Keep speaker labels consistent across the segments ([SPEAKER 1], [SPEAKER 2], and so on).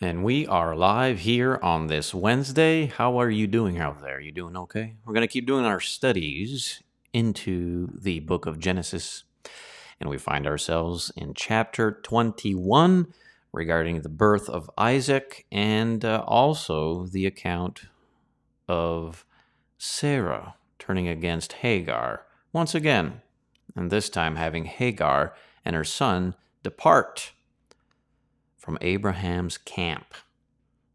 [SPEAKER 1] And we are live here on this Wednesday. How are you doing out there? You doing okay? We're going to keep doing our studies into the book of Genesis. And we find ourselves in chapter 21 regarding the birth of Isaac and uh, also the account of Sarah turning against Hagar once again, and this time having Hagar and her son depart from Abraham's camp.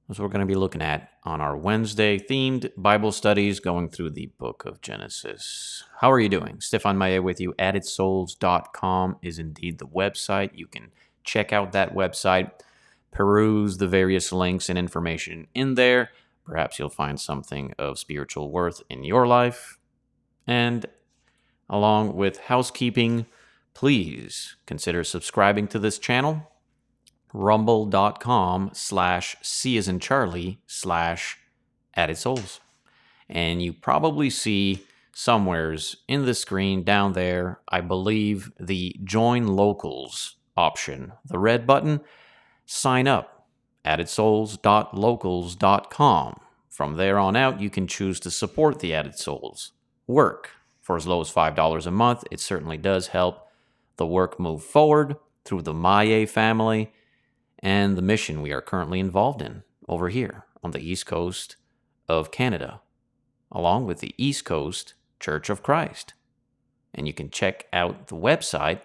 [SPEAKER 1] That's what we're going to be looking at on our Wednesday themed Bible studies going through the book of Genesis. How are you doing? Stefan Maye with you. AddedSouls.com is indeed the website. You can check out that website, peruse the various links and information in there. Perhaps you'll find something of spiritual worth in your life. And along with housekeeping, please consider subscribing to this channel rumble.com slash C as in Charlie slash added souls. And you probably see somewheres in the screen down there, I believe, the join locals option, the red button, sign up, addedsouls.locals.com. From there on out, you can choose to support the Added Souls work for as low as $5 a month. It certainly does help the work move forward through the Maye family and the mission we are currently involved in over here on the East Coast of Canada, along with the East Coast Church of Christ. And you can check out the website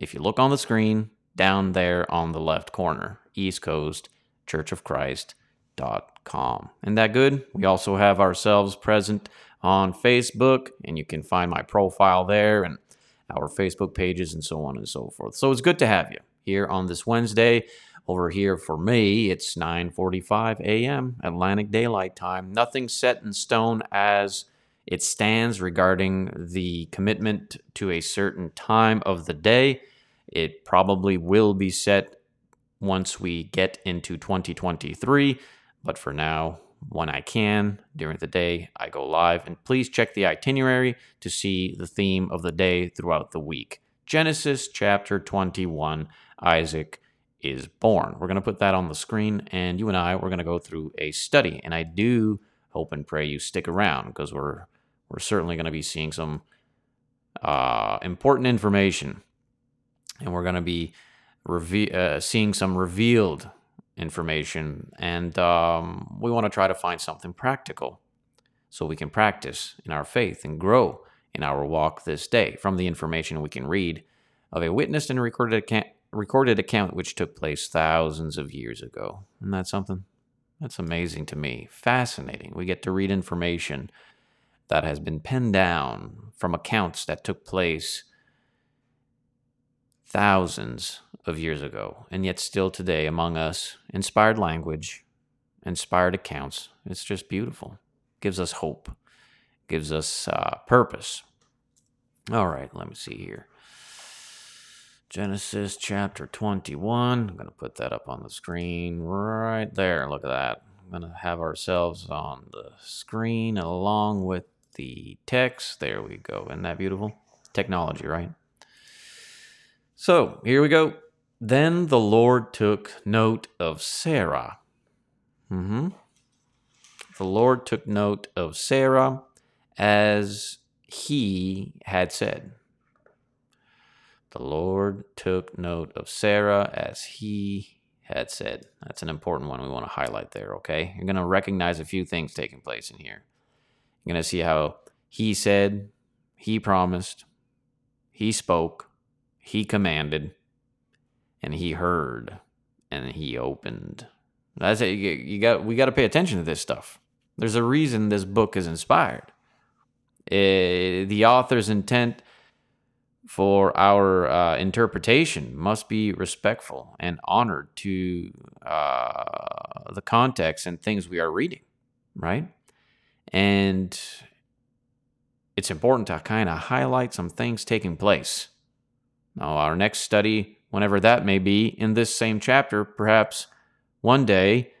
[SPEAKER 1] if you look on the screen down there on the left corner, East Coast Church of Christ.com. Isn't that good? We also have ourselves present on Facebook, and you can find my profile there and our Facebook pages and so on and so forth. So it's good to have you here on this Wednesday. Over here for me, it's 9:45 a.m. Atlantic Daylight Time. Nothing set in stone as it stands regarding the commitment to a certain time of the day. It probably will be set once we get into 2023, but for now, when I can during the day, I go live. And please check the itinerary to see the theme of the day throughout the week. Genesis chapter 21 Isaac is born. We're going to put that on the screen, and you and I, we're going to go through a study. And I do hope and pray you stick around because we're we're certainly going to be seeing some uh, important information, and we're going to be reve- uh, seeing some revealed information, and um, we want to try to find something practical so we can practice in our faith and grow in our walk this day from the information we can read of a witnessed and recorded account, recorded account which took place thousands of years ago. Isn't that something? That's amazing to me. Fascinating. We get to read information that has been penned down from accounts that took place thousands of years ago, and yet still today among us, inspired language, inspired accounts. It's just beautiful. Gives us hope, gives us uh, purpose. All right, let me see here. Genesis chapter 21. I'm going to put that up on the screen right there. Look at that. I'm going to have ourselves on the screen along with the text. There we go. Isn't that beautiful? Technology, right? So here we go. Then the Lord took note of Sarah. Mm-hmm. The Lord took note of Sarah as he had said. The Lord took note of Sarah as he had said. That's an important one we want to highlight there, okay? You're going to recognize a few things taking place in here. You're going to see how he said, he promised, he spoke, he commanded, and he heard, and he opened. That's it. You got we got to pay attention to this stuff. There's a reason this book is inspired. It, eh, the author's intent for our uh, interpretation must be respectful and honored to uh, the context and things we are reading, right? And it's important to kind of highlight some things taking place. Now, our next study, whenever that may be, in this same chapter, perhaps one day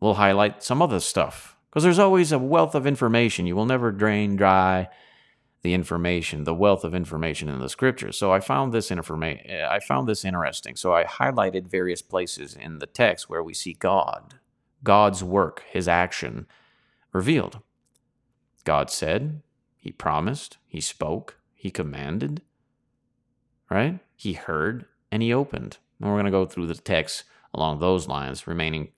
[SPEAKER 1] we'll highlight some other stuff because there's always a wealth of information. You will never drain dry the information, the wealth of information in the scriptures. So I found this information I found this interesting. So I highlighted various places in the text where we see God, God's work, his action revealed. God said, he promised, he spoke, he commanded, right? He heard and he opened. And we're going to go through the text along those lines, remaining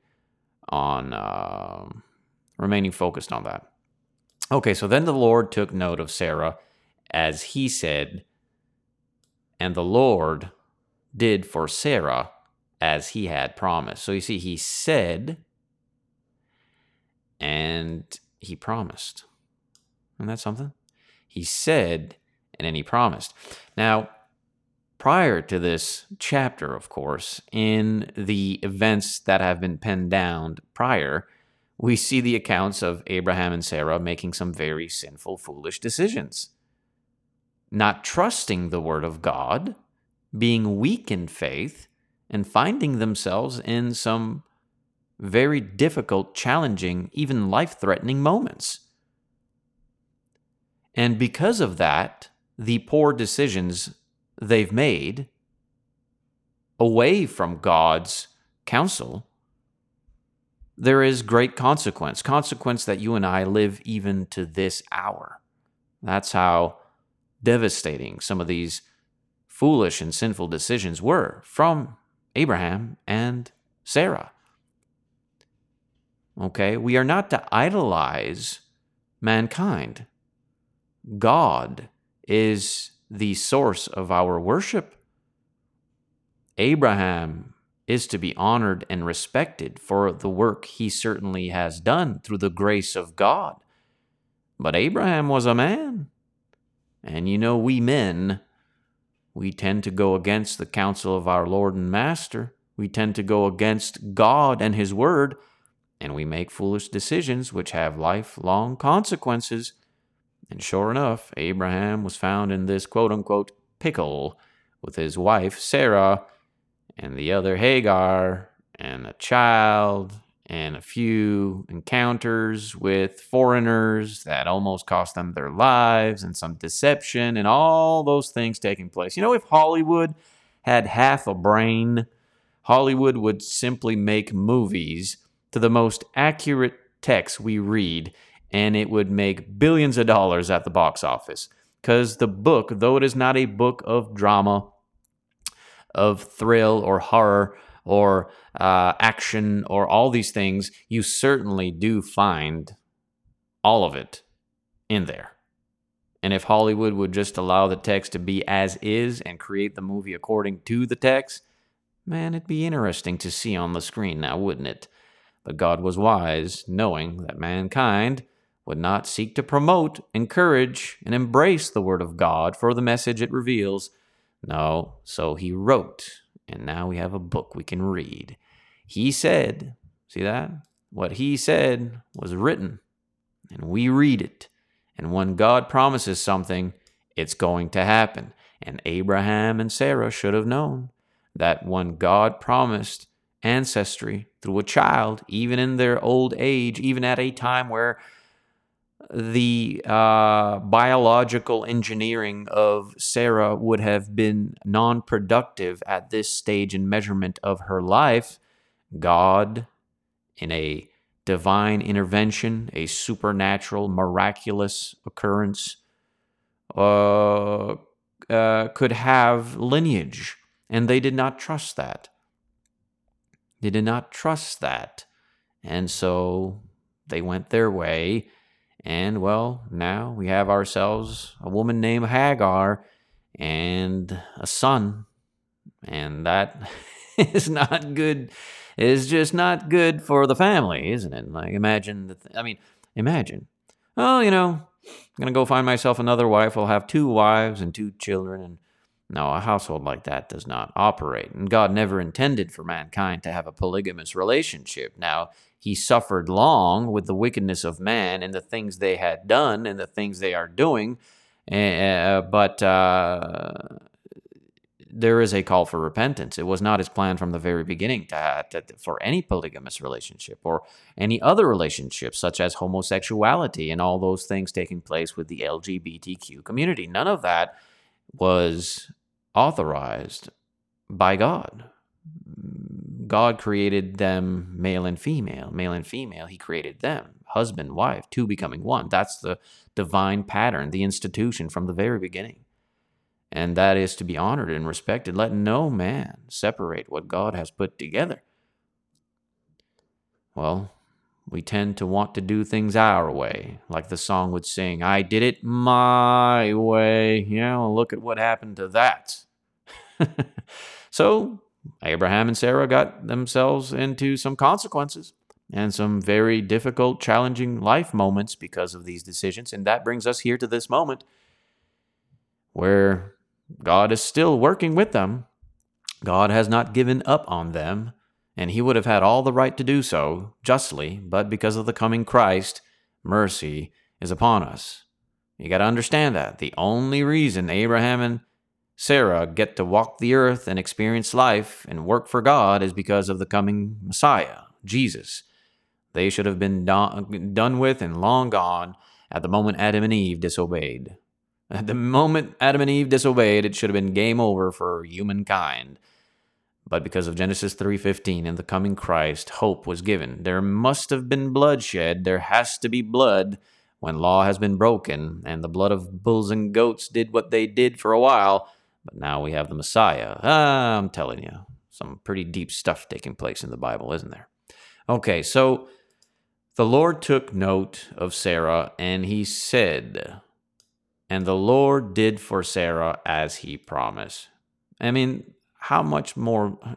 [SPEAKER 1] on uh, remaining focused on that. Okay, so then the Lord took note of Sarah as he said, and the Lord did for Sarah as he had promised. So you see, he said and he promised. And that's something? He said and then he promised. Now, prior to this chapter, of course, in the events that have been penned down prior, we see the accounts of Abraham and Sarah making some very sinful, foolish decisions. Not trusting the word of God, being weak in faith, and finding themselves in some very difficult, challenging, even life threatening moments. And because of that, the poor decisions they've made away from God's counsel there is great consequence, consequence that you and I live even to this hour. That's how devastating some of these foolish and sinful decisions were from Abraham and Sarah. Okay, we are not to idolize mankind. God is the source of our worship. Abraham is to be honored and respected for the work he certainly has done through the grace of God. But Abraham was a man. And you know, we men, we tend to go against the counsel of our Lord and Master. We tend to go against God and His Word, and we make foolish decisions which have lifelong consequences. And sure enough, Abraham was found in this quote unquote pickle with his wife, Sarah and the other Hagar and a child and a few encounters with foreigners that almost cost them their lives and some deception and all those things taking place. You know, if Hollywood had half a brain, Hollywood would simply make movies to the most accurate text we read and it would make billions of dollars at the box office. Because the book, though it is not a book of drama of thrill or horror or uh, action or all these things, you certainly do find all of it in there. And if Hollywood would just allow the text to be as is and create the movie according to the text, man, it'd be interesting to see on the screen now, wouldn't it? But God was wise, knowing that mankind would not seek to promote, encourage, and embrace the Word of God for the message it reveals no, so he wrote, and now we have a book we can read. He said, see that? What he said was written, and we read it. And when God promises something, it's going to happen. And Abraham and Sarah should have known that when God promised ancestry through a child, even in their old age, even at a time where the uh, biological engineering of Sarah would have been non productive at this stage in measurement of her life, God, in a divine intervention, a supernatural, miraculous occurrence, uh, uh, could have lineage. And they did not trust that. They did not trust that. And so they went their way and well, now we have ourselves a woman named Hagar and a son. And that is not good. Is just not good for the family, isn't it? Like, imagine, th- I mean, imagine. Oh, you know, I'm going to go find myself another wife. I'll have two wives and two children. And no, a household like that does not operate. And God never intended for mankind to have a polygamous relationship. Now, he suffered long with the wickedness of man and the things they had done and the things they are doing. Uh, but uh, there is a call for repentance. It was not his plan from the very beginning to, to, for any polygamous relationship or any other relationship, such as homosexuality and all those things taking place with the LGBTQ community. None of that was authorized by God. God created them male and female, male and female. He created them, husband, wife, two becoming one. That's the divine pattern, the institution from the very beginning and that is to be honored and respected. Let no man separate what God has put together. Well, we tend to want to do things our way, like the song would sing, I did it my way. Yeah, well, look at what happened to that. so, Abraham and Sarah got themselves into some consequences and some very difficult, challenging life moments because of these decisions. And that brings us here to this moment where God is still working with them. God has not given up on them, and he would have had all the right to do so justly, but because of the coming Christ, mercy is upon us. You got to understand that. The only reason Abraham and Sarah get to walk the earth and experience life and work for God is because of the coming Messiah, Jesus. They should have been done with and long gone at the moment Adam and Eve disobeyed. At the moment Adam and Eve disobeyed, it should have been game over for humankind. But because of Genesis 3:15 and the coming Christ, hope was given. There must have been bloodshed. There has to be blood when law has been broken, and the blood of bulls and goats did what they did for a while. But now we have the Messiah. Ah, I'm telling you, some pretty deep stuff taking place in the Bible, isn't there? Okay, so the Lord took note of Sarah, and he said, and the Lord did for Sarah as he promised. I mean, how much more?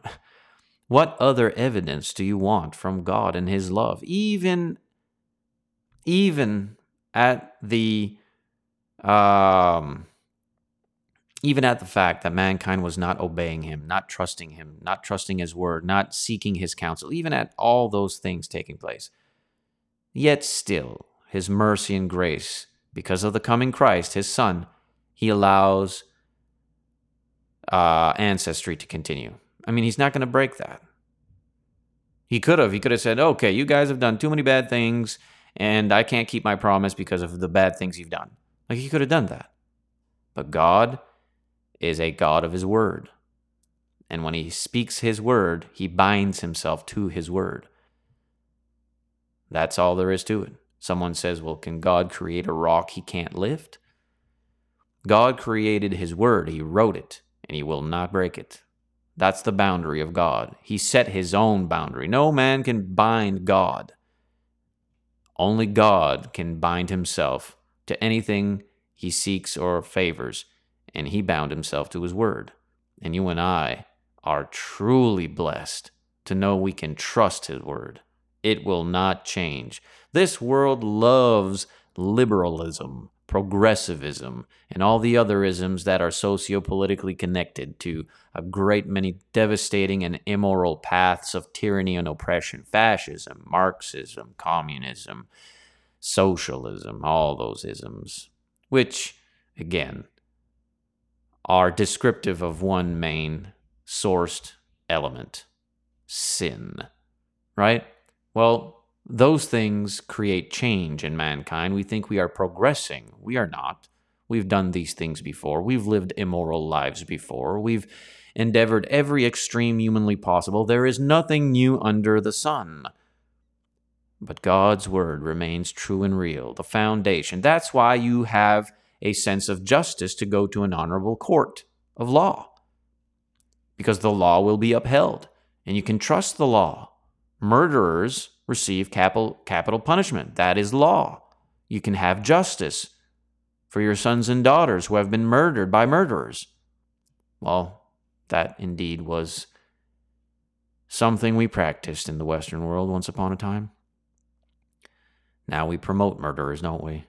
[SPEAKER 1] What other evidence do you want from God and his love? Even, even at the, um, even at the fact that mankind was not obeying him, not trusting him, not trusting his word, not seeking his counsel, even at all those things taking place. Yet still, his mercy and grace because of the coming Christ, his son, he allows uh, ancestry to continue. I mean, he's not going to break that. He could have. He could have said, okay, you guys have done too many bad things, and I can't keep my promise because of the bad things you've done. Like, he could have done that. But God is a God of his word. And when he speaks his word, he binds himself to his word. That's all there is to it. Someone says, well, can God create a rock he can't lift? God created his word, he wrote it, and he will not break it. That's the boundary of God. He set his own boundary. No man can bind God. Only God can bind himself to anything he seeks or favors, and he bound himself to his word. And you and I are truly blessed to know we can trust his word. It will not change. This world loves liberalism, progressivism, and all the other isms that are sociopolitically connected to a great many devastating and immoral paths of tyranny and oppression fascism, Marxism, communism, socialism, all those isms, which, again, are descriptive of one main sourced element sin, right? Well, those things create change in mankind. We think we are progressing. We are not. We've done these things before. We've lived immoral lives before. We've endeavored every extreme humanly possible. There is nothing new under the sun. But God's word remains true and real, the foundation. That's why you have a sense of justice to go to an honorable court of law, because the law will be upheld, and you can trust the law. Murderers receive capital, capital punishment. That is law. You can have justice for your sons and daughters who have been murdered by murderers. Well, that indeed was something we practiced in the Western world once upon a time. Now we promote murderers, don't we?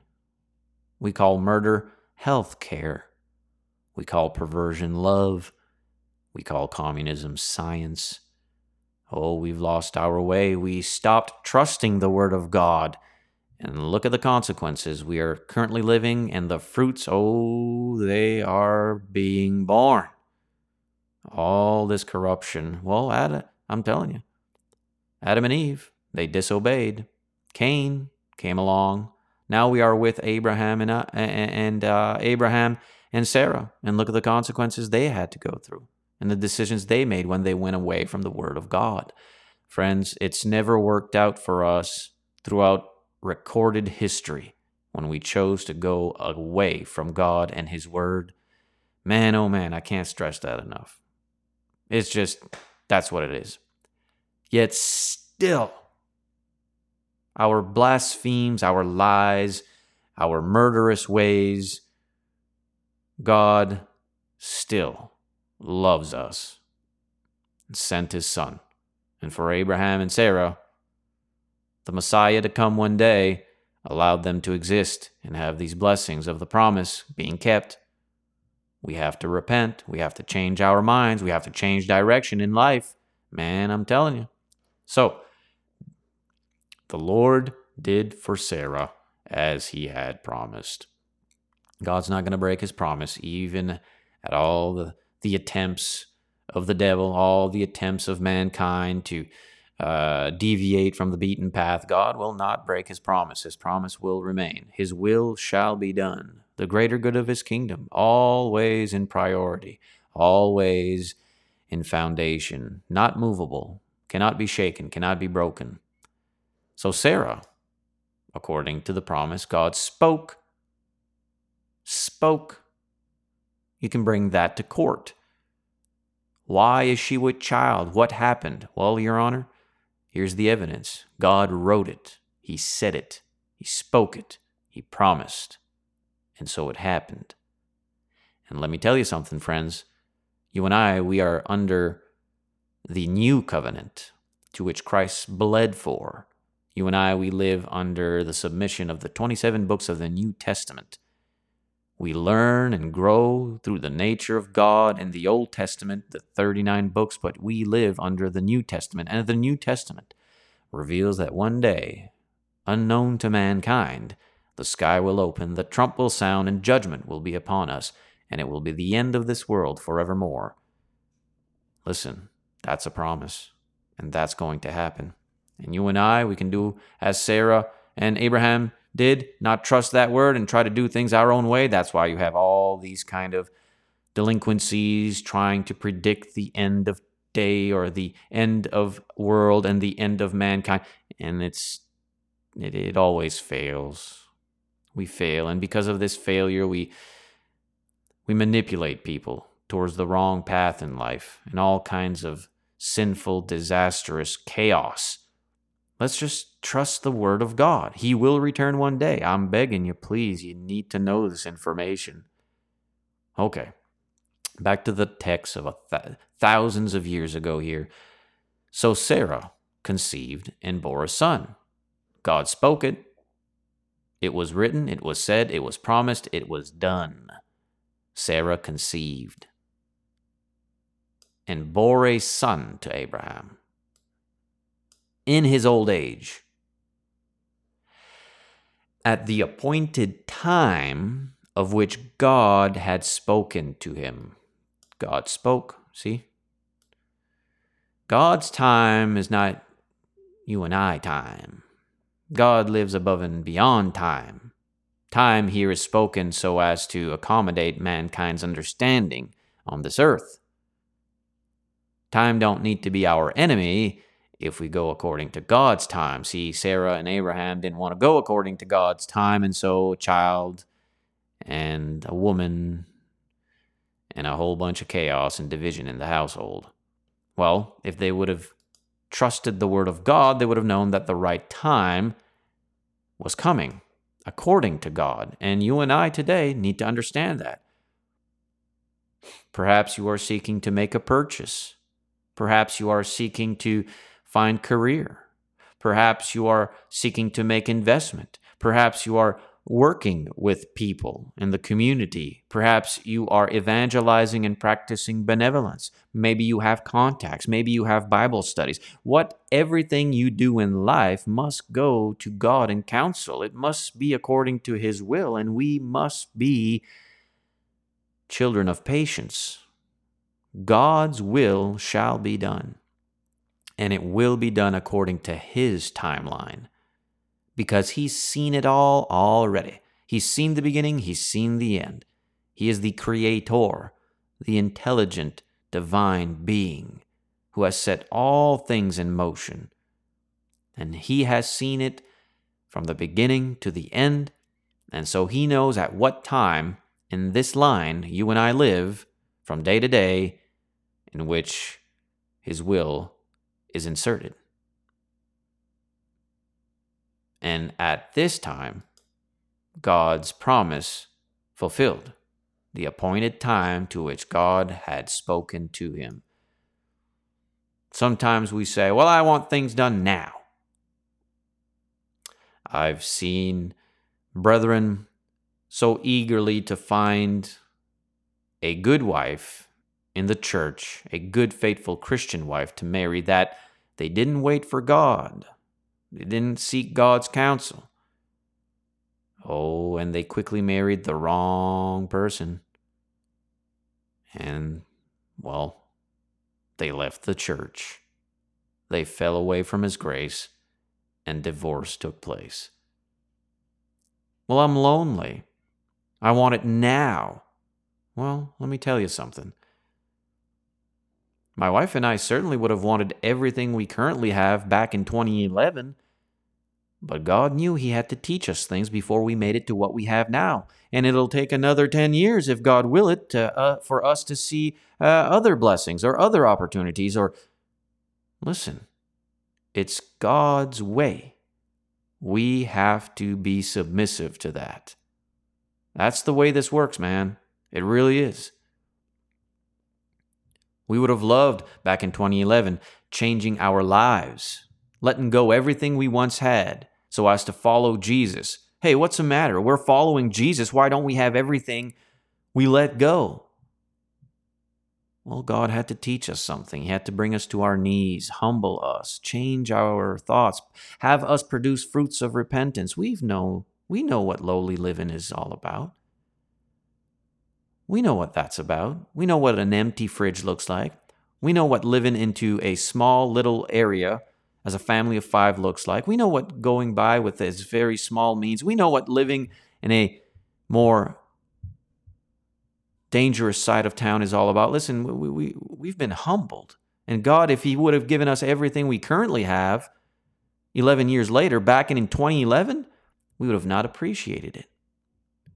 [SPEAKER 1] We call murder health care. We call perversion love. We call communism science. Oh, we've lost our way. We stopped trusting the Word of God. And look at the consequences. We are currently living, and the fruits, oh, they are being born. all this corruption. Well, Adam, I'm telling you, Adam and Eve, they disobeyed. Cain came along. Now we are with Abraham and uh, and uh, Abraham and Sarah, and look at the consequences they had to go through and the decisions they made when they went away from the Word of God. Friends, it's never worked out for us throughout recorded history when we chose to go away from God and His Word. Man, oh man, I can't stress that enough. It's just, that's what it is. Yet still, our blasphemes, our lies, our murderous ways, God still loves us and sent his son. And for Abraham and Sarah, the Messiah to come one day allowed them to exist and have these blessings of the promise being kept. We have to repent. We have to change our minds. We have to change direction in life. Man, I'm telling you. So, the Lord did for Sarah as he had promised. God's not going to break his promise, even at all the, the attempts of the devil, all the attempts of mankind to uh, deviate from the beaten path. God will not break his promise. His promise will remain. His will shall be done. The greater good of his kingdom, always in priority, always in foundation, not movable, cannot be shaken, cannot be broken. So, Sarah, according to the promise, God spoke spoke. You can bring that to court. Why is she with child? What happened? Well, Your Honor, here's the evidence God wrote it, He said it, He spoke it, He promised. And so it happened. And let me tell you something, friends. You and I, we are under the new covenant to which Christ bled for. You and I, we live under the submission of the 27 books of the New Testament. We learn and grow through the nature of God in the Old Testament, the 39 books, but we live under the New Testament. And the New Testament reveals that one day, unknown to mankind, the sky will open, the trump will sound, and judgment will be upon us, and it will be the end of this world forevermore. Listen, that's a promise, and that's going to happen. And you and I, we can do as Sarah and Abraham did not trust that word and try to do things our own way. That's why you have all these kind of delinquencies trying to predict the end of day or the end of world and the end of mankind. And it's it, it always fails. We fail. And because of this failure we we manipulate people towards the wrong path in life. And all kinds of sinful disastrous chaos Let's just trust the word of God. He will return one day. I'm begging you, please. You need to know this information. Okay, back to the text of th- thousands of years ago here. So Sarah conceived and bore a son. God spoke it. It was written, it was said, it was promised, it was done. Sarah conceived and bore a son to Abraham in his old age. At the appointed time of which God had spoken to him. God spoke, see? God's time is not you and I time. God lives above and beyond time. Time here is spoken so as to accommodate mankind's understanding on this earth. Time don't need to be our enemy if we go according to God's time. See, Sarah and Abraham didn't want to go according to God's time, and so a child and a woman and a whole bunch of chaos and division in the household. Well, if they would have trusted the word of God, they would have known that the right time was coming according to God. And you and I today need to understand that. Perhaps you are seeking to make a purchase. Perhaps you are seeking to find career. Perhaps you are seeking to make investment. Perhaps you are working with people in the community. Perhaps you are evangelizing and practicing benevolence. Maybe you have contacts. Maybe you have Bible studies. What everything you do in life must go to God in counsel. It must be according to His will, and we must be children of patience. God's will shall be done. And it will be done according to His timeline because He's seen it all already. He's seen the beginning, He's seen the end. He is the Creator, the intelligent, divine being who has set all things in motion. And He has seen it from the beginning to the end. And so He knows at what time in this line you and I live from day to day in which His will is inserted. And at this time, God's promise fulfilled, the appointed time to which God had spoken to him. Sometimes we say, Well, I want things done now. I've seen brethren so eagerly to find a good wife in the church, a good, faithful Christian wife to marry, that they didn't wait for God. They didn't seek God's counsel. Oh, and they quickly married the wrong person. And, well, they left the church. They fell away from His grace, and divorce took place. Well, I'm lonely. I want it now. Well, let me tell you something. My wife and I certainly would have wanted everything we currently have back in 2011. But God knew He had to teach us things before we made it to what we have now. And it'll take another 10 years, if God will it, to, uh, for us to see uh, other blessings or other opportunities. Or, listen, it's God's way. We have to be submissive to that. That's the way this works, man. It really is. We would have loved back in 2011 changing our lives, letting go everything we once had so as to follow Jesus. Hey, what's the matter? We're following Jesus. Why don't we have everything we let go? Well, God had to teach us something. He had to bring us to our knees, humble us, change our thoughts, have us produce fruits of repentance. We've know we know what lowly living is all about. We know what that's about. We know what an empty fridge looks like. We know what living into a small little area as a family of five looks like. We know what going by with this very small means. We know what living in a more dangerous side of town is all about. Listen, we, we, we've been humbled. And God, if He would have given us everything we currently have 11 years later, back in, in 2011, we would have not appreciated it.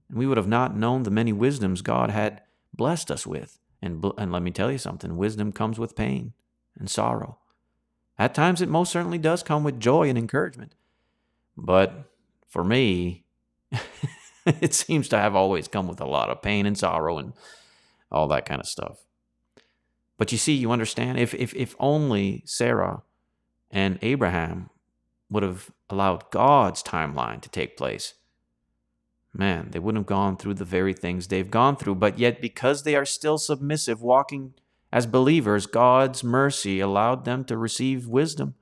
[SPEAKER 1] And we would have not known the many wisdoms God had blessed us with. And, and let me tell you something wisdom comes with pain and sorrow. At times, it most certainly does come with joy and encouragement. But for me, it seems to have always come with a lot of pain and sorrow and all that kind of stuff. But you see, you understand, if, if, if only Sarah and Abraham would have allowed God's timeline to take place, man, they wouldn't have gone through the very things they've gone through. But yet, because they are still submissive, walking as believers, God's mercy allowed them to receive wisdom,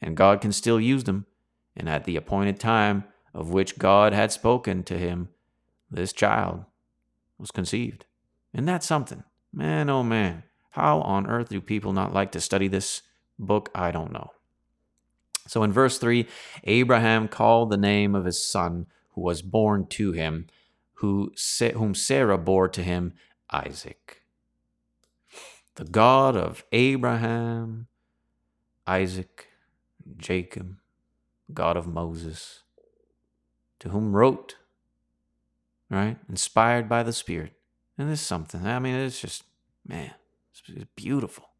[SPEAKER 1] and God can still use them. And at the appointed time of which God had spoken to him, this child was conceived. And that's something? Man, oh man, how on earth do people not like to study this book? I don't know. So in verse 3, Abraham called the name of his son who was born to him, who, whom Sarah bore to him, Isaac. The God of Abraham, Isaac, Jacob, God of Moses, to whom wrote, right? Inspired by the Spirit. And is something, I mean, it's just, man, it's beautiful.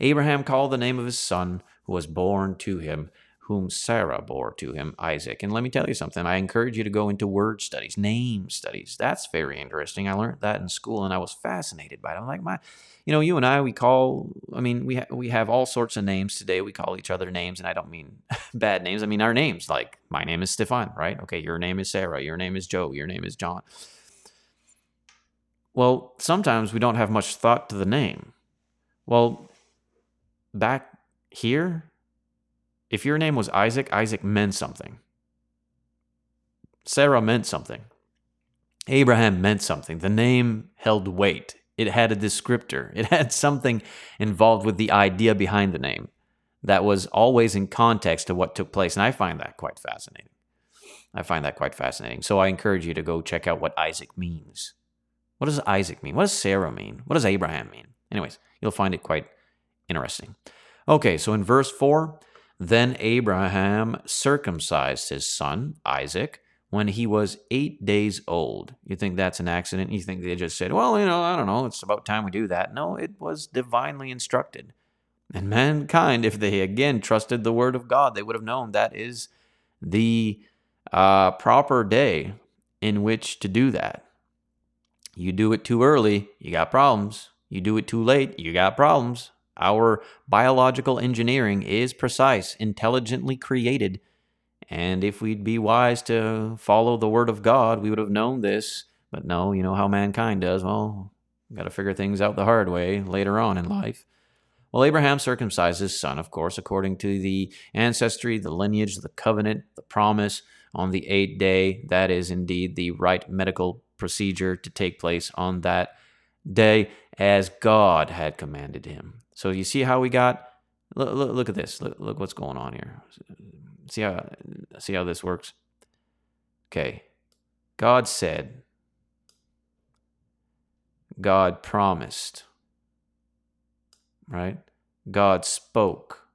[SPEAKER 1] Abraham called the name of his son who was born to him whom Sarah bore to him, Isaac. And let me tell you something. I encourage you to go into word studies, name studies. That's very interesting. I learned that in school, and I was fascinated by it. I'm like, my, you know, you and I, we call. I mean, we ha- we have all sorts of names today. We call each other names, and I don't mean bad names. I mean our names. Like my name is Stefan, right? Okay, your name is Sarah. Your name is Joe. Your name is John. Well, sometimes we don't have much thought to the name. Well, back here if your name was Isaac, Isaac meant something. Sarah meant something. Abraham meant something. The name held weight. It had a descriptor. It had something involved with the idea behind the name that was always in context to what took place. And I find that quite fascinating. I find that quite fascinating. So I encourage you to go check out what Isaac means. What does Isaac mean? What does Sarah mean? What does Abraham mean? Anyways, you'll find it quite interesting. Okay, so in verse 4, then Abraham circumcised his son, Isaac, when he was eight days old. You think that's an accident? You think they just said, well, you know, I don't know, it's about time we do that. No, it was divinely instructed. And mankind, if they again trusted the word of God, they would have known that is the uh, proper day in which to do that. You do it too early, you got problems. You do it too late, you got problems. Our biological engineering is precise, intelligently created. And if we'd be wise to follow the word of God, we would have known this. But no, you know how mankind does. Well, got to figure things out the hard way later on in life. Well, Abraham circumcised his son, of course, according to the ancestry, the lineage, the covenant, the promise on the eighth day. That is indeed the right medical procedure to take place on that day as God had commanded him. So you see how we got. Look, look, look at this. Look, look what's going on here. See how see how this works. Okay, God said. God promised right? God spoke.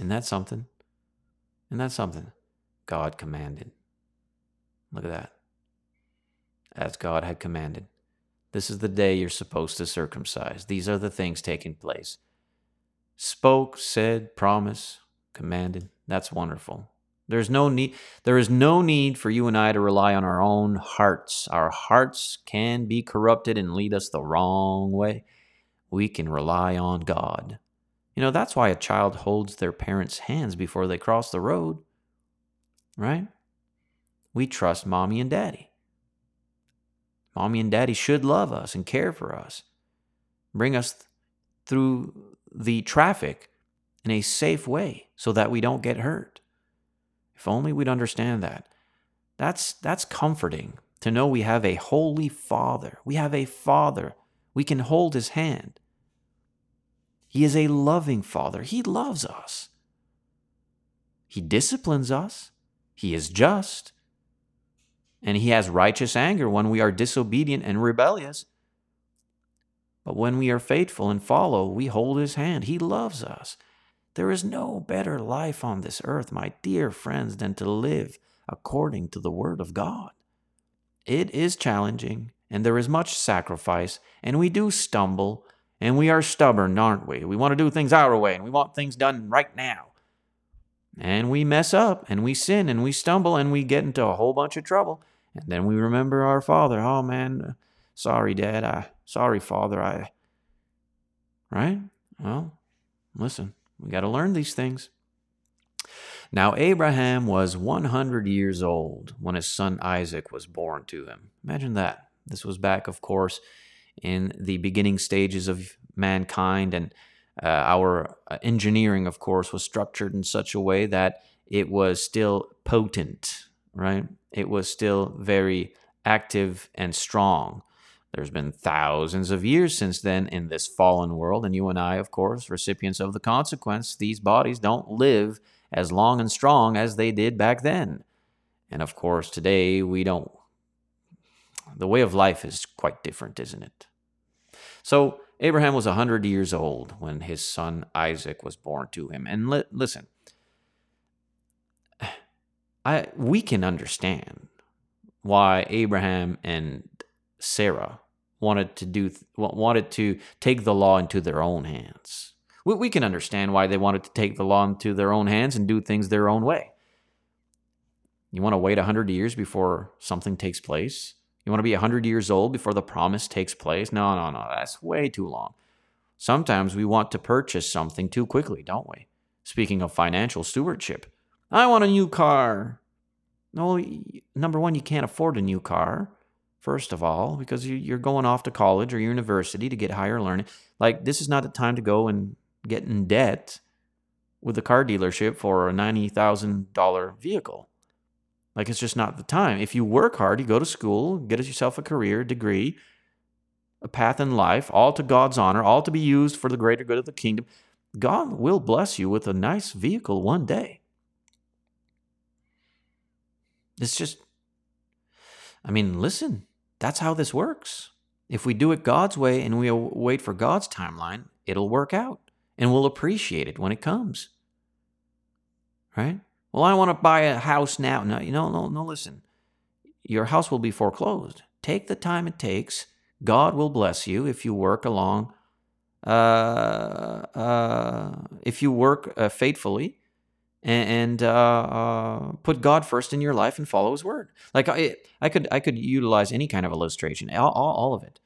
[SPEAKER 1] And that's something. And that's something. God commanded. Look at that. As God had commanded. This is the day you're supposed to circumcise. These are the things taking place. Spoke, said, promise, commanded. That's wonderful. There's no need there is no need for you and I to rely on our own hearts. Our hearts can be corrupted and lead us the wrong way we can rely on God. You know, that's why a child holds their parents' hands before they cross the road, right? We trust mommy and daddy. Mommy and daddy should love us and care for us, bring us th- through the traffic in a safe way so that we don't get hurt. If only we'd understand that. That's, that's comforting to know we have a holy Father. We have a Father we can hold his hand. He is a loving Father. He loves us. He disciplines us. He is just. And he has righteous anger when we are disobedient and rebellious. But when we are faithful and follow, we hold his hand. He loves us. There is no better life on this earth, my dear friends, than to live according to the Word of God. It is challenging, and there is much sacrifice, and we do stumble, and we are stubborn, aren't we? We want to do things our way, and we want things done right now. And we mess up, and we sin, and we stumble, and we get into a whole bunch of trouble. And then we remember our Father. Oh, man, sorry, Dad. I sorry, Father. I. Right? Well, listen, we got to learn these things. Now, Abraham was 100 years old when his son Isaac was born to him. Imagine that. This was back, of course, in the beginning stages of mankind, and uh, our uh, engineering, of course, was structured in such a way that it was still potent, right? It was still very active and strong. There's been thousands of years since then in this fallen world, and you and I, of course, recipients of the consequence, these bodies don't live as long and strong as they did back then. And of course, today we don't the way of life is quite different, isn't it? So Abraham was 100 years old when his son Isaac was born to him. And li- listen, I we can understand why Abraham and Sarah wanted to do wanted to take the law into their own hands. We, we can understand why they wanted to take the law into their own hands and do things their own way. You want to wait 100 years before something takes place? You want to be 100 years old before the promise takes place? No, no, no. That's way too long. Sometimes we want to purchase something too quickly, don't we? Speaking of financial stewardship, I want a new car. No, number one, you can't afford a new car, first of all, because you're going off to college or university to get higher learning. Like, this is not the time to go and get in debt with a car dealership for a $90,000 vehicle. Like it's just not the time. If you work hard, you go to school, get yourself a career degree, a path in life, all to God's honor, all to be used for the greater good of the kingdom, God will bless you with a nice vehicle one day. It's just, I mean, listen, that's how this works. If we do it God's way and we wait for God's timeline, it'll work out and we'll appreciate it when it comes. Right? Well, I want to buy a house now. No, no, no, no, listen. Your house will be foreclosed. Take the time it takes. God will bless you if you work along, uh, uh, if you work uh, faithfully and, uh, uh, put God first in your life and follow His word. Like I, I could, I could utilize any kind of illustration, all, all, all of it.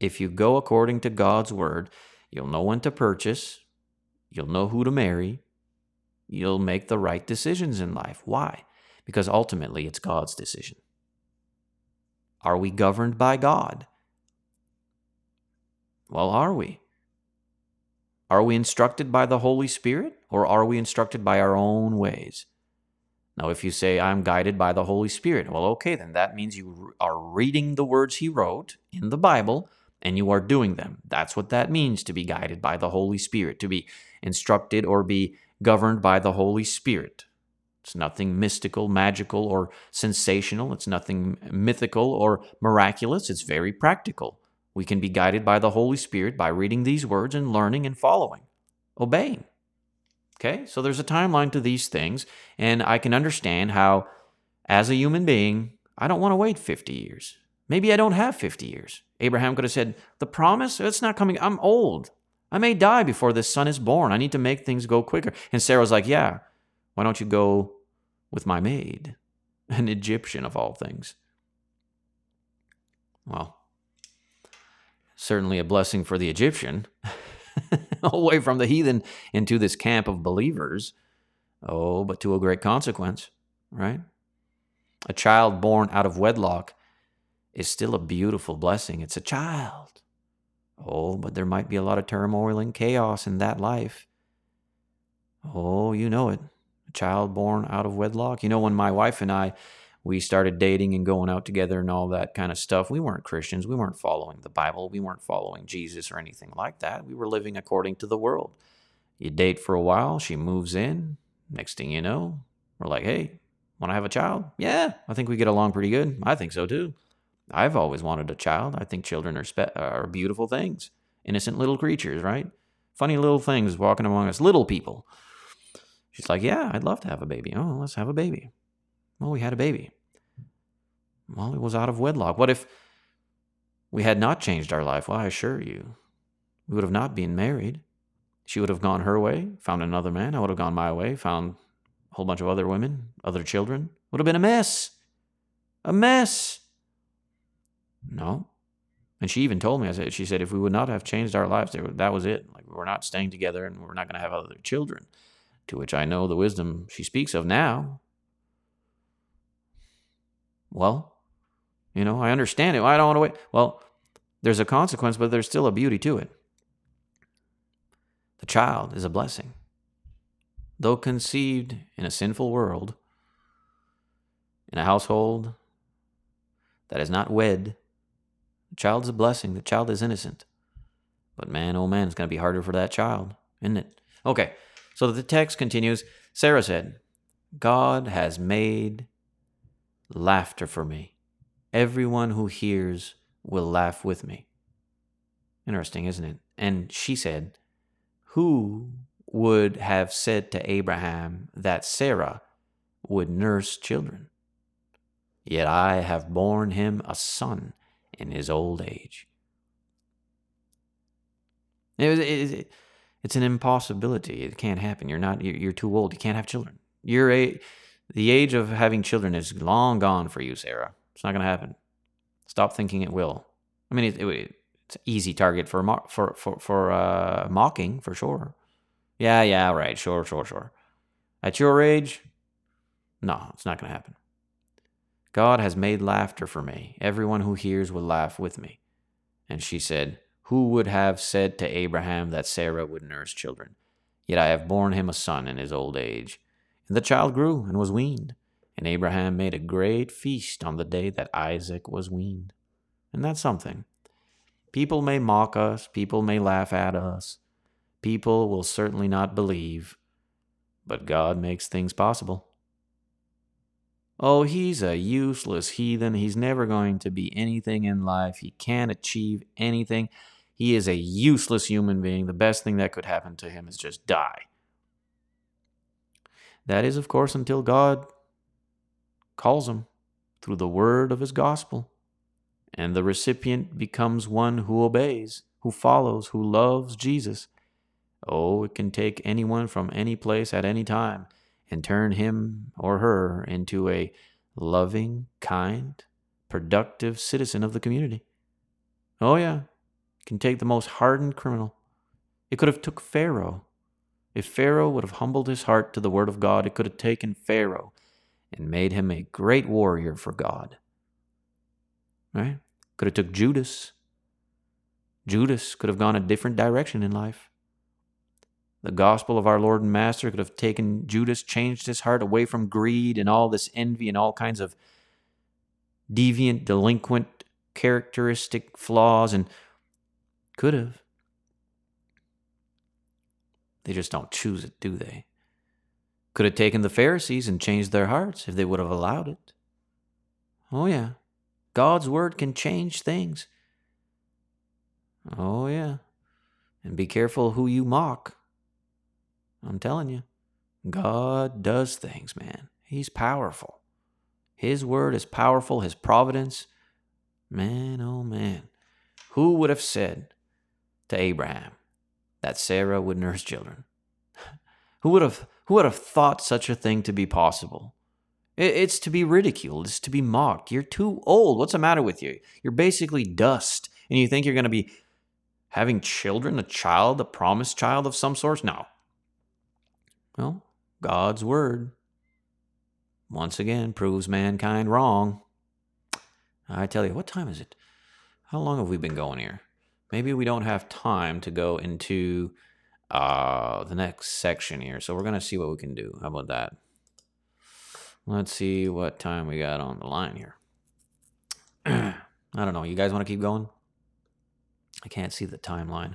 [SPEAKER 1] If you go according to God's word, you'll know when to purchase, you'll know who to marry, you'll make the right decisions in life. Why? Because ultimately it's God's decision. Are we governed by God? Well, are we? Are we instructed by the Holy Spirit or are we instructed by our own ways? Now, if you say, I'm guided by the Holy Spirit, well, okay, then that means you are reading the words He wrote in the Bible and you are doing them. That's what that means to be guided by the Holy Spirit, to be instructed or be governed by the Holy Spirit. It's nothing mystical, magical, or sensational. It's nothing mythical or miraculous. It's very practical. We can be guided by the Holy Spirit by reading these words and learning and following, obeying. Okay, so there's a timeline to these things, and I can understand how, as a human being, I don't want to wait 50 years. Maybe I don't have 50 years. Abraham could have said, The promise, it's not coming. I'm old. I may die before this son is born. I need to make things go quicker. And Sarah was like, Yeah, why don't you go with my maid, an Egyptian of all things? Well, certainly a blessing for the Egyptian, away from the heathen into this camp of believers. Oh, but to a great consequence, right? A child born out of wedlock is still a beautiful blessing. It's a child. Oh, but there might be a lot of turmoil and chaos in that life. Oh, you know it. A child born out of wedlock. You know, when my wife and I, we started dating and going out together and all that kind of stuff, we weren't Christians. We weren't following the Bible. We weren't following Jesus or anything like that. We were living according to the world. You date for a while, she moves in. Next thing you know, we're like, hey, want to have a child? Yeah, I think we get along pretty good. I think so too. I've always wanted a child. I think children are spe- are beautiful things, innocent little creatures, right? Funny little things walking among us, little people. She's like, "Yeah, I'd love to have a baby. Oh, let's have a baby." Well, we had a baby. Well, it was out of wedlock. What if we had not changed our life? Well, I assure you, we would have not been married. She would have gone her way, found another man. I would have gone my way, found a whole bunch of other women, other children. Would have been a mess. A mess. No. And she even told me, I said, she said, if we would not have changed our lives, that was it. Like we're not staying together and we're not going to have other children. To which I know the wisdom she speaks of now. Well, you know, I understand it. I don't want to wait. Well, there's a consequence, but there's still a beauty to it. The child is a blessing. Though conceived in a sinful world, in a household that is not wed the child is a blessing. The child is innocent. But man, oh man, it's going to be harder for that child, isn't it? Okay, so the text continues. Sarah said, God has made laughter for me. Everyone who hears will laugh with me. Interesting, isn't it? And she said, Who would have said to Abraham that Sarah would nurse children? Yet I have borne him a son in his old age. It, it, it's an impossibility. It can't happen. You're not. You're, you're too old. You can't have children. You're a. The age of having children is long gone for you, Sarah. It's not going to happen. Stop thinking it will. I mean, it, it, it's an easy target for for for for uh, mocking for sure. Yeah, yeah, right. Sure, sure, sure. At your age, no, it's not going to happen. God has made laughter for me. Everyone who hears will laugh with me. And she said, Who would have said to Abraham that Sarah would nurse children? Yet I have borne him a son in his old age. And the child grew and was weaned, And Abraham made a great feast on the day that Isaac was weaned. And that's something. People may mock us, people may laugh at us, people will certainly not believe, but God makes things possible. Oh, he's a useless heathen. He's never going to be anything in life. He can't achieve anything. He is a useless human being. The best thing that could happen to him is just die. That is, of course, until God calls him through the word of his gospel. And the recipient becomes one who obeys, who follows, who loves Jesus. Oh, it can take anyone from any place at any time and turn him or her into a loving, kind, productive citizen of the community. Oh yeah, it can take the most hardened criminal. It could have took Pharaoh. If Pharaoh would have humbled his heart to the word of God, it could have taken Pharaoh and made him a great warrior for God. Right? Could have took Judas. Judas could have gone a different direction in life. The gospel of our Lord and Master could have taken Judas, changed his heart away from greed and all this envy and all kinds of deviant, delinquent characteristic flaws, and could have. They just don't choose it, do they? Could have taken the Pharisees and changed their hearts if they would have allowed it. Oh, yeah. God's word can change things. Oh, yeah. And be careful who you mock. I'm telling you, God does things, man. He's powerful. His word is powerful, His providence. Man, oh man. Who would have said to Abraham that Sarah would nurse children? who would have who would have thought such a thing to be possible? It's to be ridiculed. It's to be mocked. You're too old. What's the matter with you? You're basically dust. And you think you're going to be having children, a child, a promised child of some sort? No. Well, God's word once again proves mankind wrong. I tell you, what time is it? How long have we been going here? Maybe we don't have time to go into uh, the next section here. So we're going to see what we can do. How about that? Let's see what time we got on the line here. I don't know. You guys want to keep going? I can't see the timeline.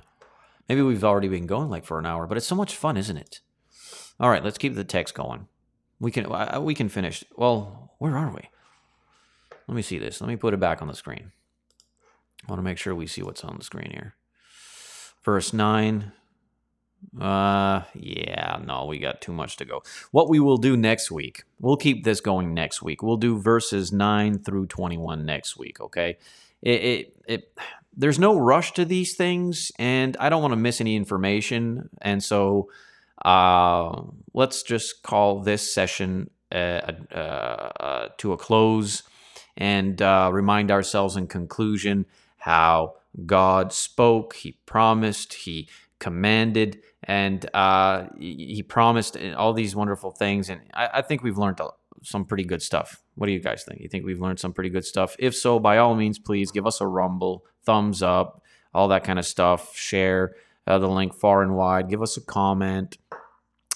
[SPEAKER 1] Maybe we've already been going like for an hour, but it's so much fun, isn't it? All right, let's keep the text going. We can we can finish. Well, where are we? Let me see this. Let me put it back on the screen. I want to make sure we see what's on the screen here. Verse 9. Uh yeah, no, we got too much to go. What we will do next week. We'll keep this going next week. We'll do verses 9 through 21 next week, okay? It it, it there's no rush to these things and I don't want to miss any information and so uh, let's just call this session uh, uh, uh to a close and uh, remind ourselves in conclusion how God spoke, He promised, He commanded, and uh, He promised all these wonderful things. And I, I think we've learned some pretty good stuff. What do you guys think? You think we've learned some pretty good stuff? If so, by all means, please give us a rumble, thumbs up, all that kind of stuff. Share uh, the link far and wide. Give us a comment.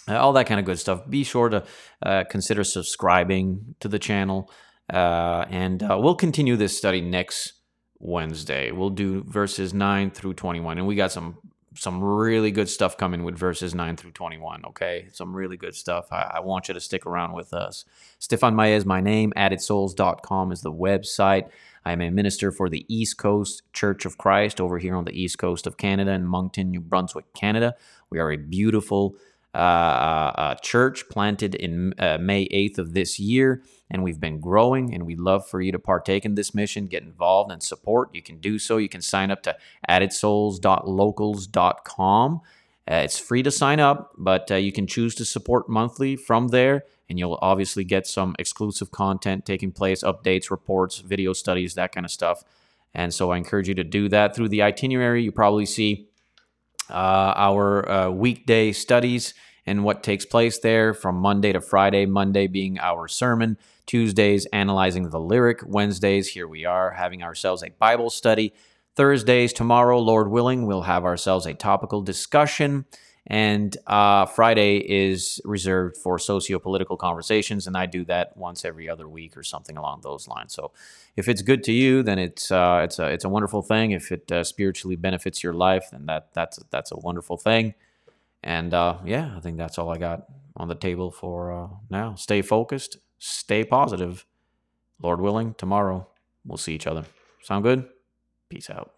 [SPEAKER 1] Uh, all that kind of good stuff. Be sure to uh, consider subscribing to the channel. Uh, and uh, we'll continue this study next Wednesday. We'll do verses 9 through 21. And we got some some really good stuff coming with verses 9 through 21 okay? Some really good stuff. I, I want you to stick around with us. Stefan maya is my name. Addedsouls.com is the website. I'm a minister for the east coast church of christ over here on the east coast of canada in moncton new brunswick canada. We are a beautiful uh, uh, uh, church planted in uh, May 8th of this year, and we've been growing. And we'd love for you to partake in this mission, get involved, and support. You can do so. You can sign up to addedsouls.locals.com. Uh, it's free to sign up, but uh, you can choose to support monthly from there, and you'll obviously get some exclusive content taking place, updates, reports, video studies, that kind of stuff. And so I encourage you to do that through the itinerary. You probably see uh, our uh, weekday studies and what takes place there from Monday to Friday. Monday being our sermon, Tuesdays analyzing the lyric, Wednesdays, here we are having ourselves a Bible study. Thursdays, tomorrow, Lord willing, we'll have ourselves a topical discussion. And uh, Friday is reserved for socio-political conversations, and I do that once every other week or something along those lines. So, if it's good to you, then it's uh, it's a it's a wonderful thing. If it uh, spiritually benefits your life, then that that's that's a wonderful thing. And uh, yeah, I think that's all I got on the table for uh, now. Stay focused, stay positive. Lord willing, tomorrow we'll see each other. Sound good? Peace out.